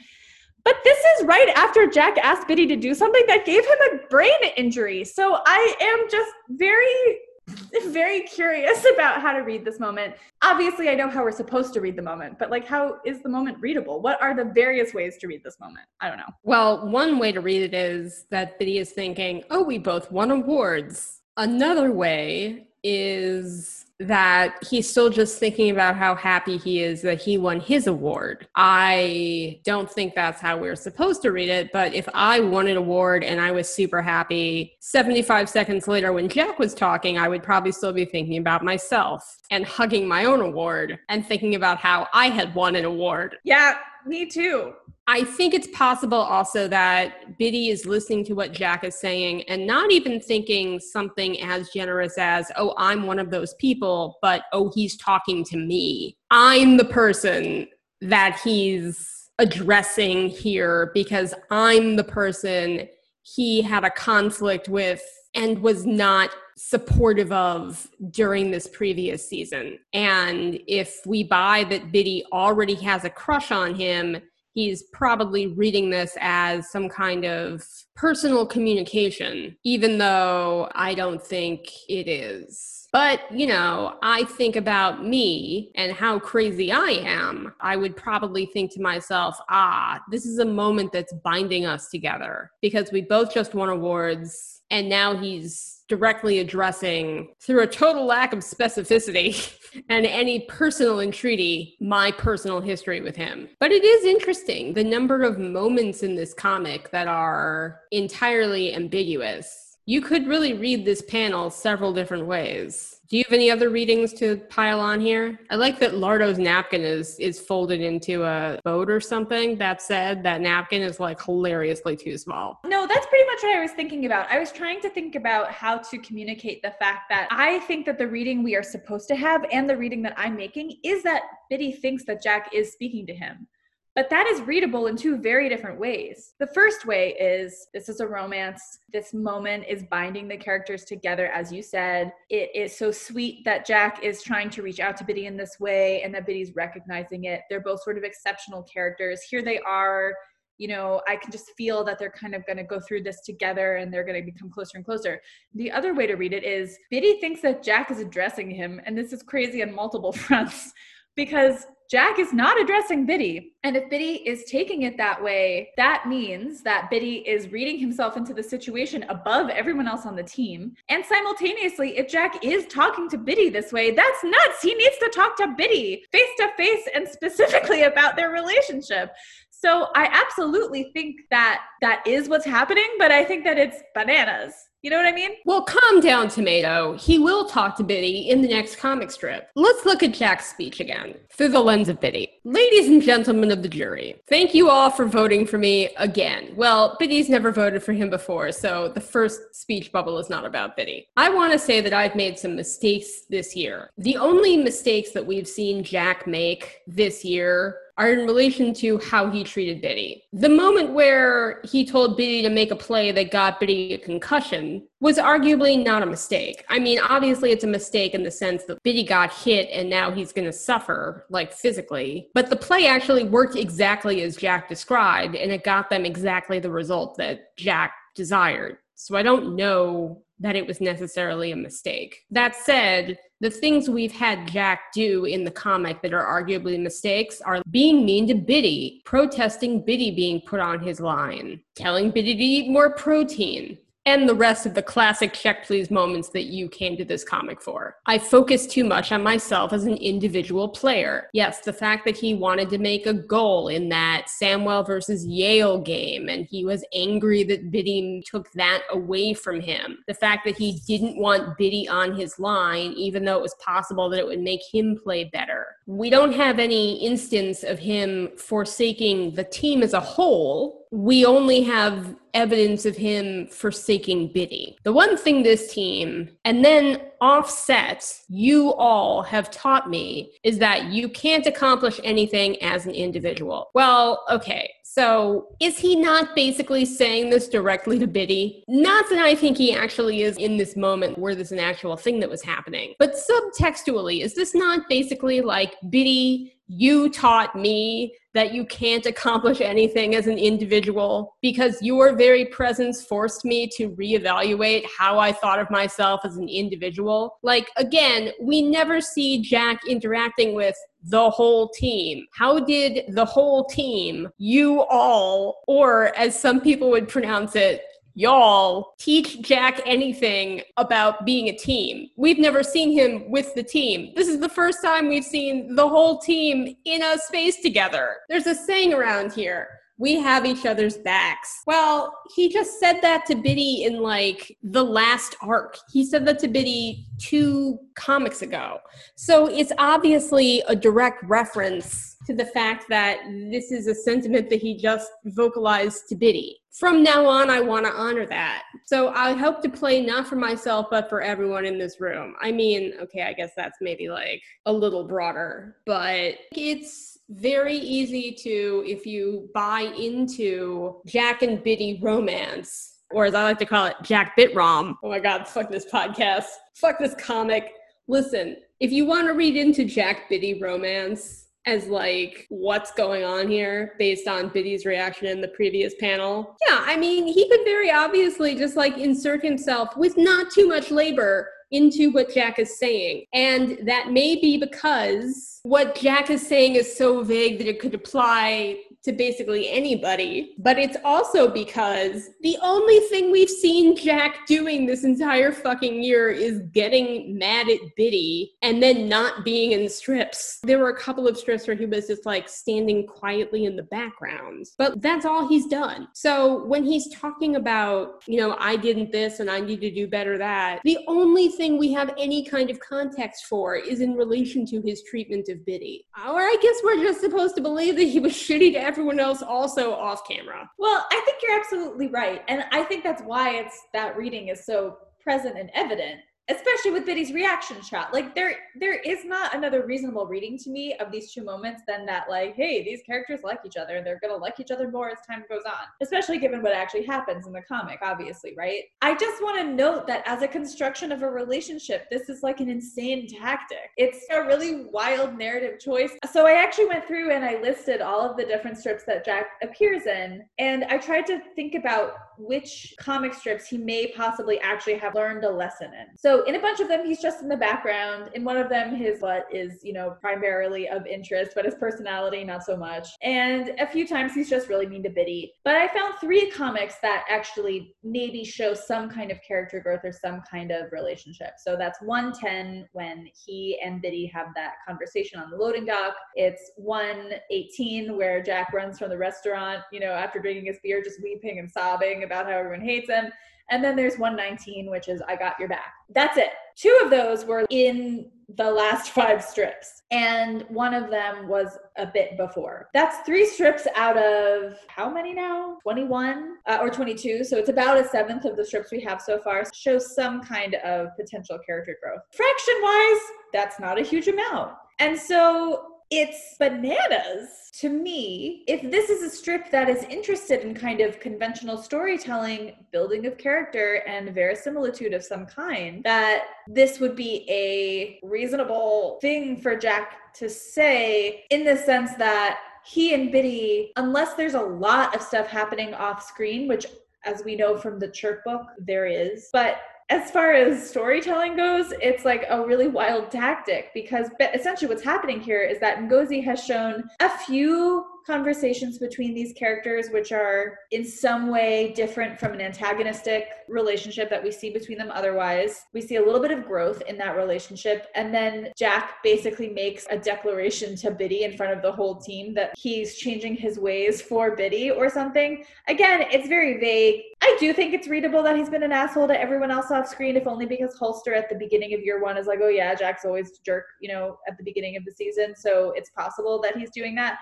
But this is right after Jack asked Bitty to do something that gave him a brain injury. So I am just very very curious about how to read this moment. Obviously, I know how we're supposed to read the moment, but like, how is the moment readable? What are the various ways to read this moment? I don't know. Well, one way to read it is that Bitty is thinking, oh, we both won awards. Another way is that he's still just thinking about how happy he is that he won his award. I don't think that's how we're supposed to read it, but if I won an award and I was super happy, 75 seconds later when Jack was talking, I would probably still be thinking about myself and hugging my own award and thinking about how I had won an award. Yeah, me too. I think it's possible also that Bitty is listening to what Jack is saying and not even thinking something as generous as, oh, I'm one of those people, but oh, he's talking to me. I'm the person that he's addressing here because I'm the person he had a conflict with and was not supportive of during this previous season. And if we buy that Bitty already has a crush on him, he's probably reading this as some kind of personal communication, even though I don't think it is. But, you know, I think about me and how crazy I am. I would probably think to myself, ah, this is a moment that's binding us together because we both just won awards and now he's directly addressing, through a total lack of specificity and any personal entreaty, my personal history with him. But it is interesting the number of moments in this comic that are entirely ambiguous You could really read this panel several different ways. Do you have any other readings to pile on here? I like that Lardo's napkin is is folded into a boat or something. That said, that napkin is like hilariously too small. No, that's pretty much what I was thinking about. I was trying to think about how to communicate the fact that I think that the reading we are supposed to have and the reading that I'm making is that Bitty thinks that Jack is speaking to him. But that is readable in two very different ways. The first way is this is a romance. This moment is binding the characters together, as you said. It is so sweet that Jack is trying to reach out to Bitty in this way and that Bitty's recognizing it. They're both sort of exceptional characters. Here they are you know, I can just feel that they're kind of going to go through this together and they're going to become closer and closer. The other way to read it is Bitty thinks that Jack is addressing him, and this is crazy on multiple fronts because Jack is not addressing Bitty. And if Bitty is taking it that way, that means that Bitty is reading himself into the situation above everyone else on the team. And simultaneously, if Jack is talking to Bitty this way, that's nuts. He needs to talk to Bitty face to face and specifically about their relationship. So I absolutely think that that is what's happening, but I think that it's bananas. You know what I mean? Well, calm down, Tomato. He will talk to Bitty in the next comic strip. Let's look at Jack's speech again, through the lens of Bitty. Ladies and gentlemen of the jury, thank you all for voting for me again. Well, Bitty's never voted for him before, so the first speech bubble is not about Bitty. I want to say that I've made some mistakes this year. The only mistakes that we've seen Jack make this year are in relation to how he treated Bitty. The moment where he told Bitty to make a play that got Bitty a concussion was arguably not a mistake. I mean, obviously it's a mistake in the sense that Bitty got hit and now he's going to suffer, like physically. But the play actually worked exactly as Jack described, and it got them exactly the result that Jack desired. So I don't know that it was necessarily a mistake. That said, the things we've had Jack do in the comic that are arguably mistakes are being mean to Bitty, protesting Bitty being put on his line, telling Bitty to eat more protein, and the rest of the classic check please moments that you came to this comic for. I focused too much on myself as an individual player. Yes, the fact that he wanted to make a goal in that Samwell versus Yale game and he was angry that Bitty took that away from him. The fact that he didn't want Bitty on his line, even though it was possible that it would make him play better. We don't have any instance of him forsaking the team as a whole we only have evidence of him forsaking Bitty. The one thing this team, and then offset, you all have taught me is that you can't accomplish anything as an individual. Well, okay. So, is he not basically saying this directly to Bitty? Not that I think he actually is in this moment where there's an actual thing that was happening, but subtextually, is this not basically like Bitty you taught me that you can't accomplish anything as an individual because your very presence forced me to reevaluate how I thought of myself as an individual. Like, again, we never see Jack interacting with the whole team. How did the whole team, you all, or as some people would pronounce it, y'all teach Jack anything about being a team. We've never seen him with the team. This is the first time we've seen the whole team in a space together. There's a saying around here we have each other's backs. Well, he just said that to Bitty in like the last arc. He said that to Bitty two comics ago. So it's obviously a direct reference to the fact that this is a sentiment that he just vocalized to Bitty. From now on, I want to honor that. So I hope to play not for myself, but for everyone in this room. I mean, okay, I guess that's maybe like a little broader, but it's very easy to, if you buy into Jack and Bitty romance, or as I like to call it, Jack Bitrom. Oh my God, fuck this podcast. Fuck this comic. Listen, if you want to read into Jack Bitty romance, as like what's going on here based on Bitty's reaction in the previous panel. Yeah, I mean, he could very obviously just like insert himself with not too much labor into what Jack is saying. And that may be because what Jack is saying is so vague that it could apply to basically anybody, but it's also because the only thing we've seen Jack doing this entire fucking year is getting mad at Bitty and then not being in strips. There were a couple of strips where he was just like standing quietly in the background, but that's all he's done. So when he's talking about, you know, I didn't this and I need to do better that, the only thing we have any kind of context for is in relation to his treatment of Bitty. Or I guess we're just supposed to believe that he was shitty to everyone else also off camera. Well, I think you're absolutely right. And I think that's why it's that reading is so present and evident especially with Bitty's reaction shot. Like there there is not another reasonable reading to me of these two moments than that like, hey, these characters like each other. And they're gonna like each other more as time goes on. Especially given what actually happens in the comic, obviously, right? I just want to note that as a construction of a relationship, this is like an insane tactic. It's a really wild narrative choice. So I actually went through and I listed all of the different strips that Jack appears in, and I tried to think about which comic strips he may possibly actually have learned a lesson in. So in a bunch of them, he's just in the background. In one of them, his butt is, you know, primarily of interest, but his personality, not so much. And a few times he's just really mean to Bitty. But I found three comics that actually maybe show some kind of character growth or some kind of relationship. So that's 110 when he and Bitty have that conversation on the loading dock. It's 118 where Jack runs from the restaurant, you know, after drinking his beer, just weeping and sobbing about how everyone hates him. And then there's 119, which is I Got Your Back. That's it. Two of those were in the last five strips, and one of them was a bit before. That's three strips out of how many now? 21 uh, or 22. So it's about a seventh of the strips we have so far. Shows some kind of potential character growth. Fraction wise, that's not a huge amount. And so it's bananas to me. If this is a strip that is interested in kind of conventional storytelling building of character and verisimilitude of some kind that this would be a reasonable thing for jack to say in the sense that he and bitty unless there's a lot of stuff happening off screen which as we know from the chirp book there is but as far as storytelling goes, it's like a really wild tactic because essentially what's happening here is that Ngozi has shown a few conversations between these characters which are in some way different from an antagonistic relationship that we see between them otherwise. We see a little bit of growth in that relationship. And then Jack basically makes a declaration to Bitty in front of the whole team that he's changing his ways for Bitty or something. Again, it's very vague. I do think it's readable that he's been an asshole to everyone else off screen, if only because Holster at the beginning of year one is like, oh yeah, Jack's always jerk, you know, at the beginning of the season. So it's possible that he's doing that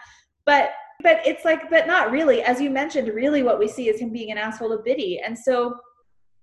but but it's like but not really. As you mentioned really what we see is him being an asshole to bitty. And so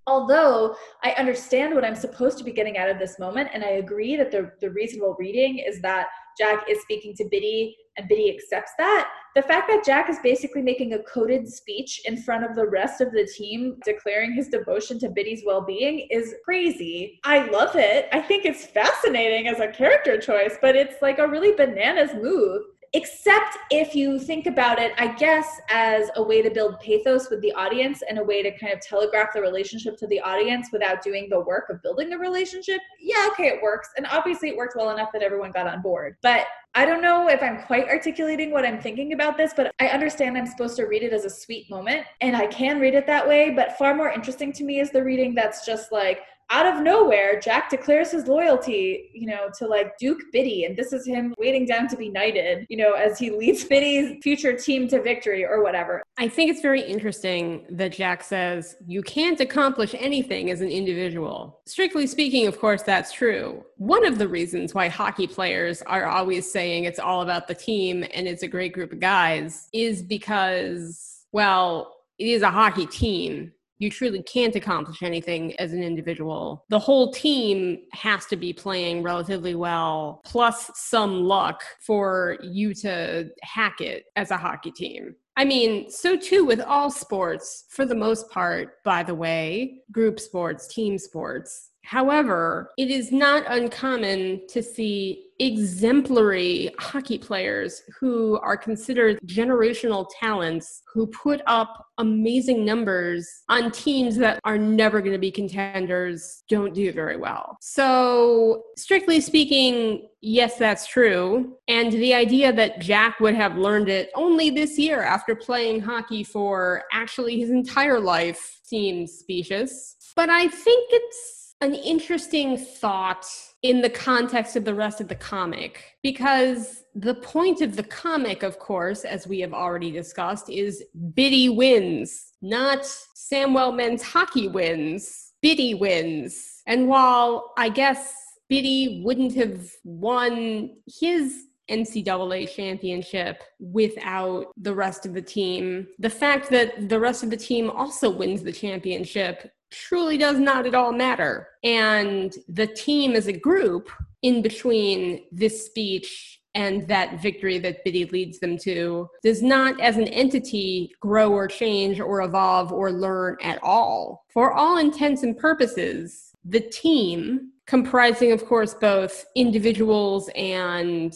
although i understand what i'm supposed to be getting out of this moment and i agree that the, the reasonable reading is that jack is speaking to bitty and bitty accepts that the fact that jack is basically making a coded speech in front of the rest of the team declaring his devotion to bitty's well-being is crazy. I love it. I think it's fascinating as a character choice but it's like a really bananas move except if you think about it, I guess, as a way to build pathos with the audience and a way to kind of telegraph the relationship to the audience without doing the work of building the relationship. Yeah, okay, it works. And obviously, it worked well enough that everyone got on board. But I don't know if I'm quite articulating what I'm thinking about this, but I understand I'm supposed to read it as a sweet moment, and I can read it that way. But far more interesting to me is the reading that's just like, out of nowhere, Jack declares his loyalty, you know, to like Duke Bitty. And this is him waiting down to be knighted, you know, as he leads Bitty's future team to victory or whatever. I think it's very interesting that Jack says you can't accomplish anything as an individual. Strictly speaking, of course, that's true. One of the reasons why hockey players are always saying it's all about the team and it's a great group of guys is because, well, it is a hockey team you truly can't accomplish anything as an individual. The whole team has to be playing relatively well, plus some luck for you to hack it as a hockey team. I mean, so too with all sports, for the most part, by the way, group sports, team sports. However, it is not uncommon to see exemplary hockey players who are considered generational talents who put up amazing numbers on teams that are never going to be contenders don't do very well. So, strictly speaking, yes, that's true. And the idea that Jack would have learned it only this year after playing hockey for actually his entire life seems specious. But I think it's an interesting thought in the context of the rest of the comic because the point of the comic of course as we have already discussed is bitty wins not samwell men's hockey wins bitty wins and while i guess bitty wouldn't have won his NCAA championship without the rest of the team. The fact that the rest of the team also wins the championship truly does not at all matter. And the team as a group, in between this speech and that victory that Bitty leads them to, does not as an entity grow or change or evolve or learn at all. For all intents and purposes, the team, comprising, of course, both individuals and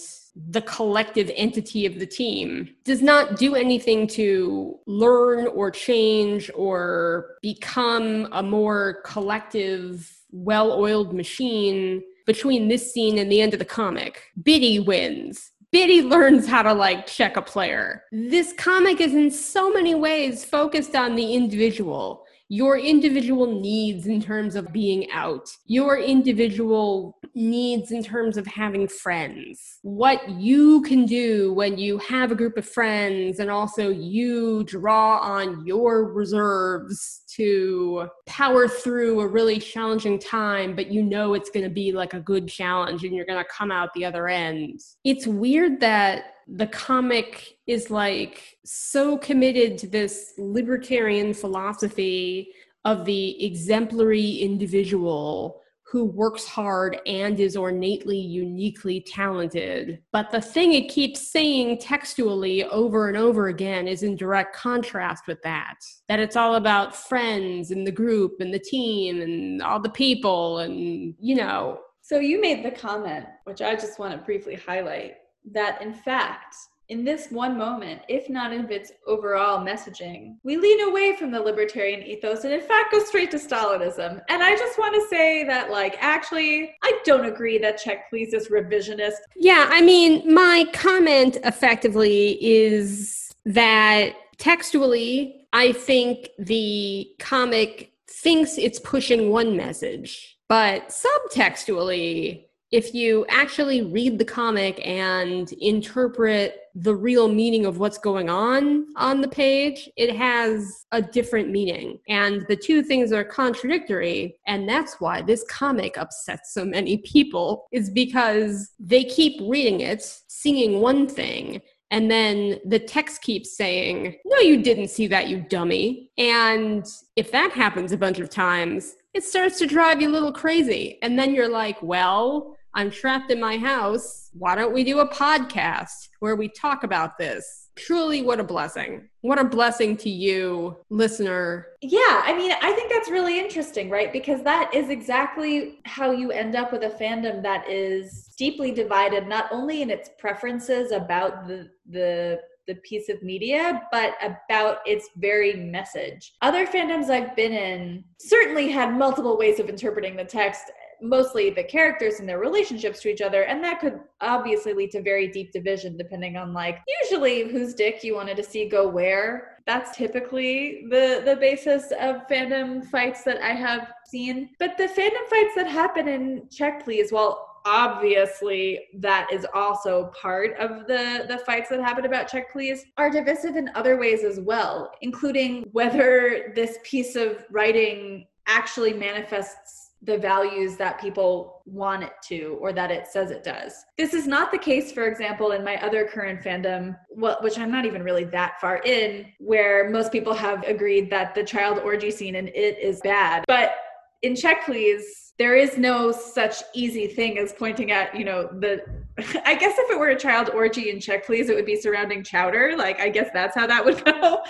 the collective entity of the team does not do anything to learn or change or become a more collective, well oiled machine between this scene and the end of the comic. Bitty wins. Bitty learns how to like check a player. This comic is in so many ways focused on the individual your individual needs in terms of being out, your individual needs in terms of having friends, what you can do when you have a group of friends, and also you draw on your reserves to power through a really challenging time, but you know it's going to be like a good challenge and you're going to come out the other end. It's weird that the comic is like so committed to this libertarian philosophy of the exemplary individual who works hard and is ornately uniquely talented. But the thing it keeps saying textually over and over again is in direct contrast with that. That it's all about friends and the group and the team and all the people and, you know. So you made the comment, which I just want to briefly highlight, that in fact, in this one moment, if not in its overall messaging, we lean away from the libertarian ethos and in fact go straight to Stalinism. And I just want to say that, like, actually, I don't agree that Check Please is revisionist. Yeah, I mean, my comment effectively is that textually, I think the comic thinks it's pushing one message, but subtextually, if you actually read the comic and interpret the real meaning of what's going on on the page, it has a different meaning. And the two things are contradictory. And that's why this comic upsets so many people, is because they keep reading it, singing one thing, and then the text keeps saying, No, you didn't see that, you dummy. And if that happens a bunch of times, it starts to drive you a little crazy. And then you're like, Well, I'm trapped in my house. Why don't we do a podcast where we talk about this? Truly, what a blessing. What a blessing to you, listener. Yeah, I mean, I think that's really interesting, right? Because that is exactly how you end up with a fandom that is deeply divided, not only in its preferences about the, the the piece of media, but about its very message. Other fandoms I've been in certainly had multiple ways of interpreting the text mostly the characters and their relationships to each other and that could obviously lead to very deep division depending on like usually whose dick you wanted to see go where. That's typically the the basis of fandom fights that i have seen. But the fandom fights that happen in check please well obviously that is also part of the the fights that happen about check please are divisive in other ways as well including whether this piece of writing actually manifests the values that people want it to or that it says it does. This is not the case, for example, in my other current fandom, which I'm not even really that far in, where most people have agreed that the child orgy scene in it is bad. But in Check Please, there is no such easy thing as pointing at, you know, the I guess if it were a child orgy in Check Please, it would be surrounding chowder. Like, I guess that's how that would go.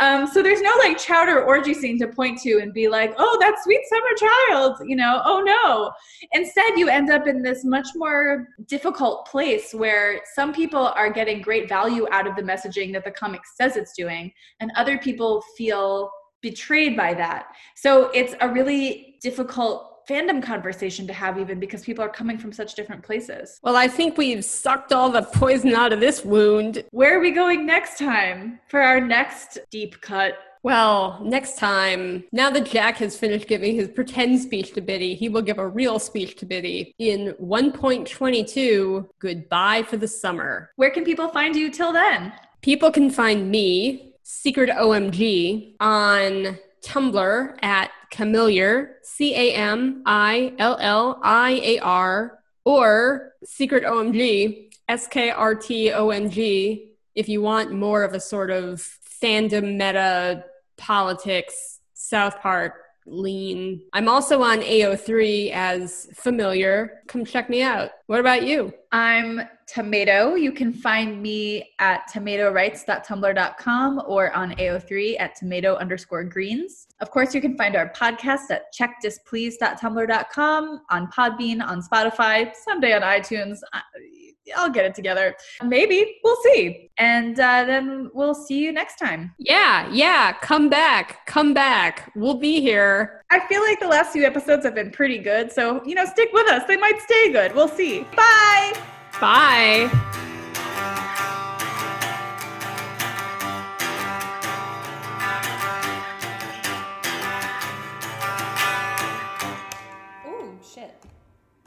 Um, so there's no like chowder orgy scene to point to and be like, oh, that sweet summer child, you know, oh no. Instead, you end up in this much more difficult place where some people are getting great value out of the messaging that the comic says it's doing, and other people feel betrayed by that. So it's a really difficult fandom conversation to have even because people are coming from such different places. Well, I think we've sucked all the poison out of this wound. Where are we going next time for our next deep cut? Well, next time, now that Jack has finished giving his pretend speech to Bitty, he will give a real speech to Bitty in 1.22 Goodbye for the Summer. Where can people find you till then? People can find me, Sekrit OMG, on Tumblr at Camilliar, C A M I L L I A R, or Sekrit OMG, S K R T O M G, if you want more of a sort of fandom meta politics, South Park lean. I'm also on AO3 as familiar. Come check me out. What about you? I'm Tomato. You can find me at tomatorights.tumblr.com or on AO3 at tomato underscore greens. Of course, you can find our podcast at checkdisplease.tumblr.com, on Podbean, on Spotify, someday on iTunes. I'll get it together. Maybe. We'll see. And uh, then we'll see you next time. Yeah, yeah. Come back. Come back. We'll be here. I feel like the last few episodes have been pretty good. So, you know, stick with us. They might stay good. We'll see. Bye. Bye.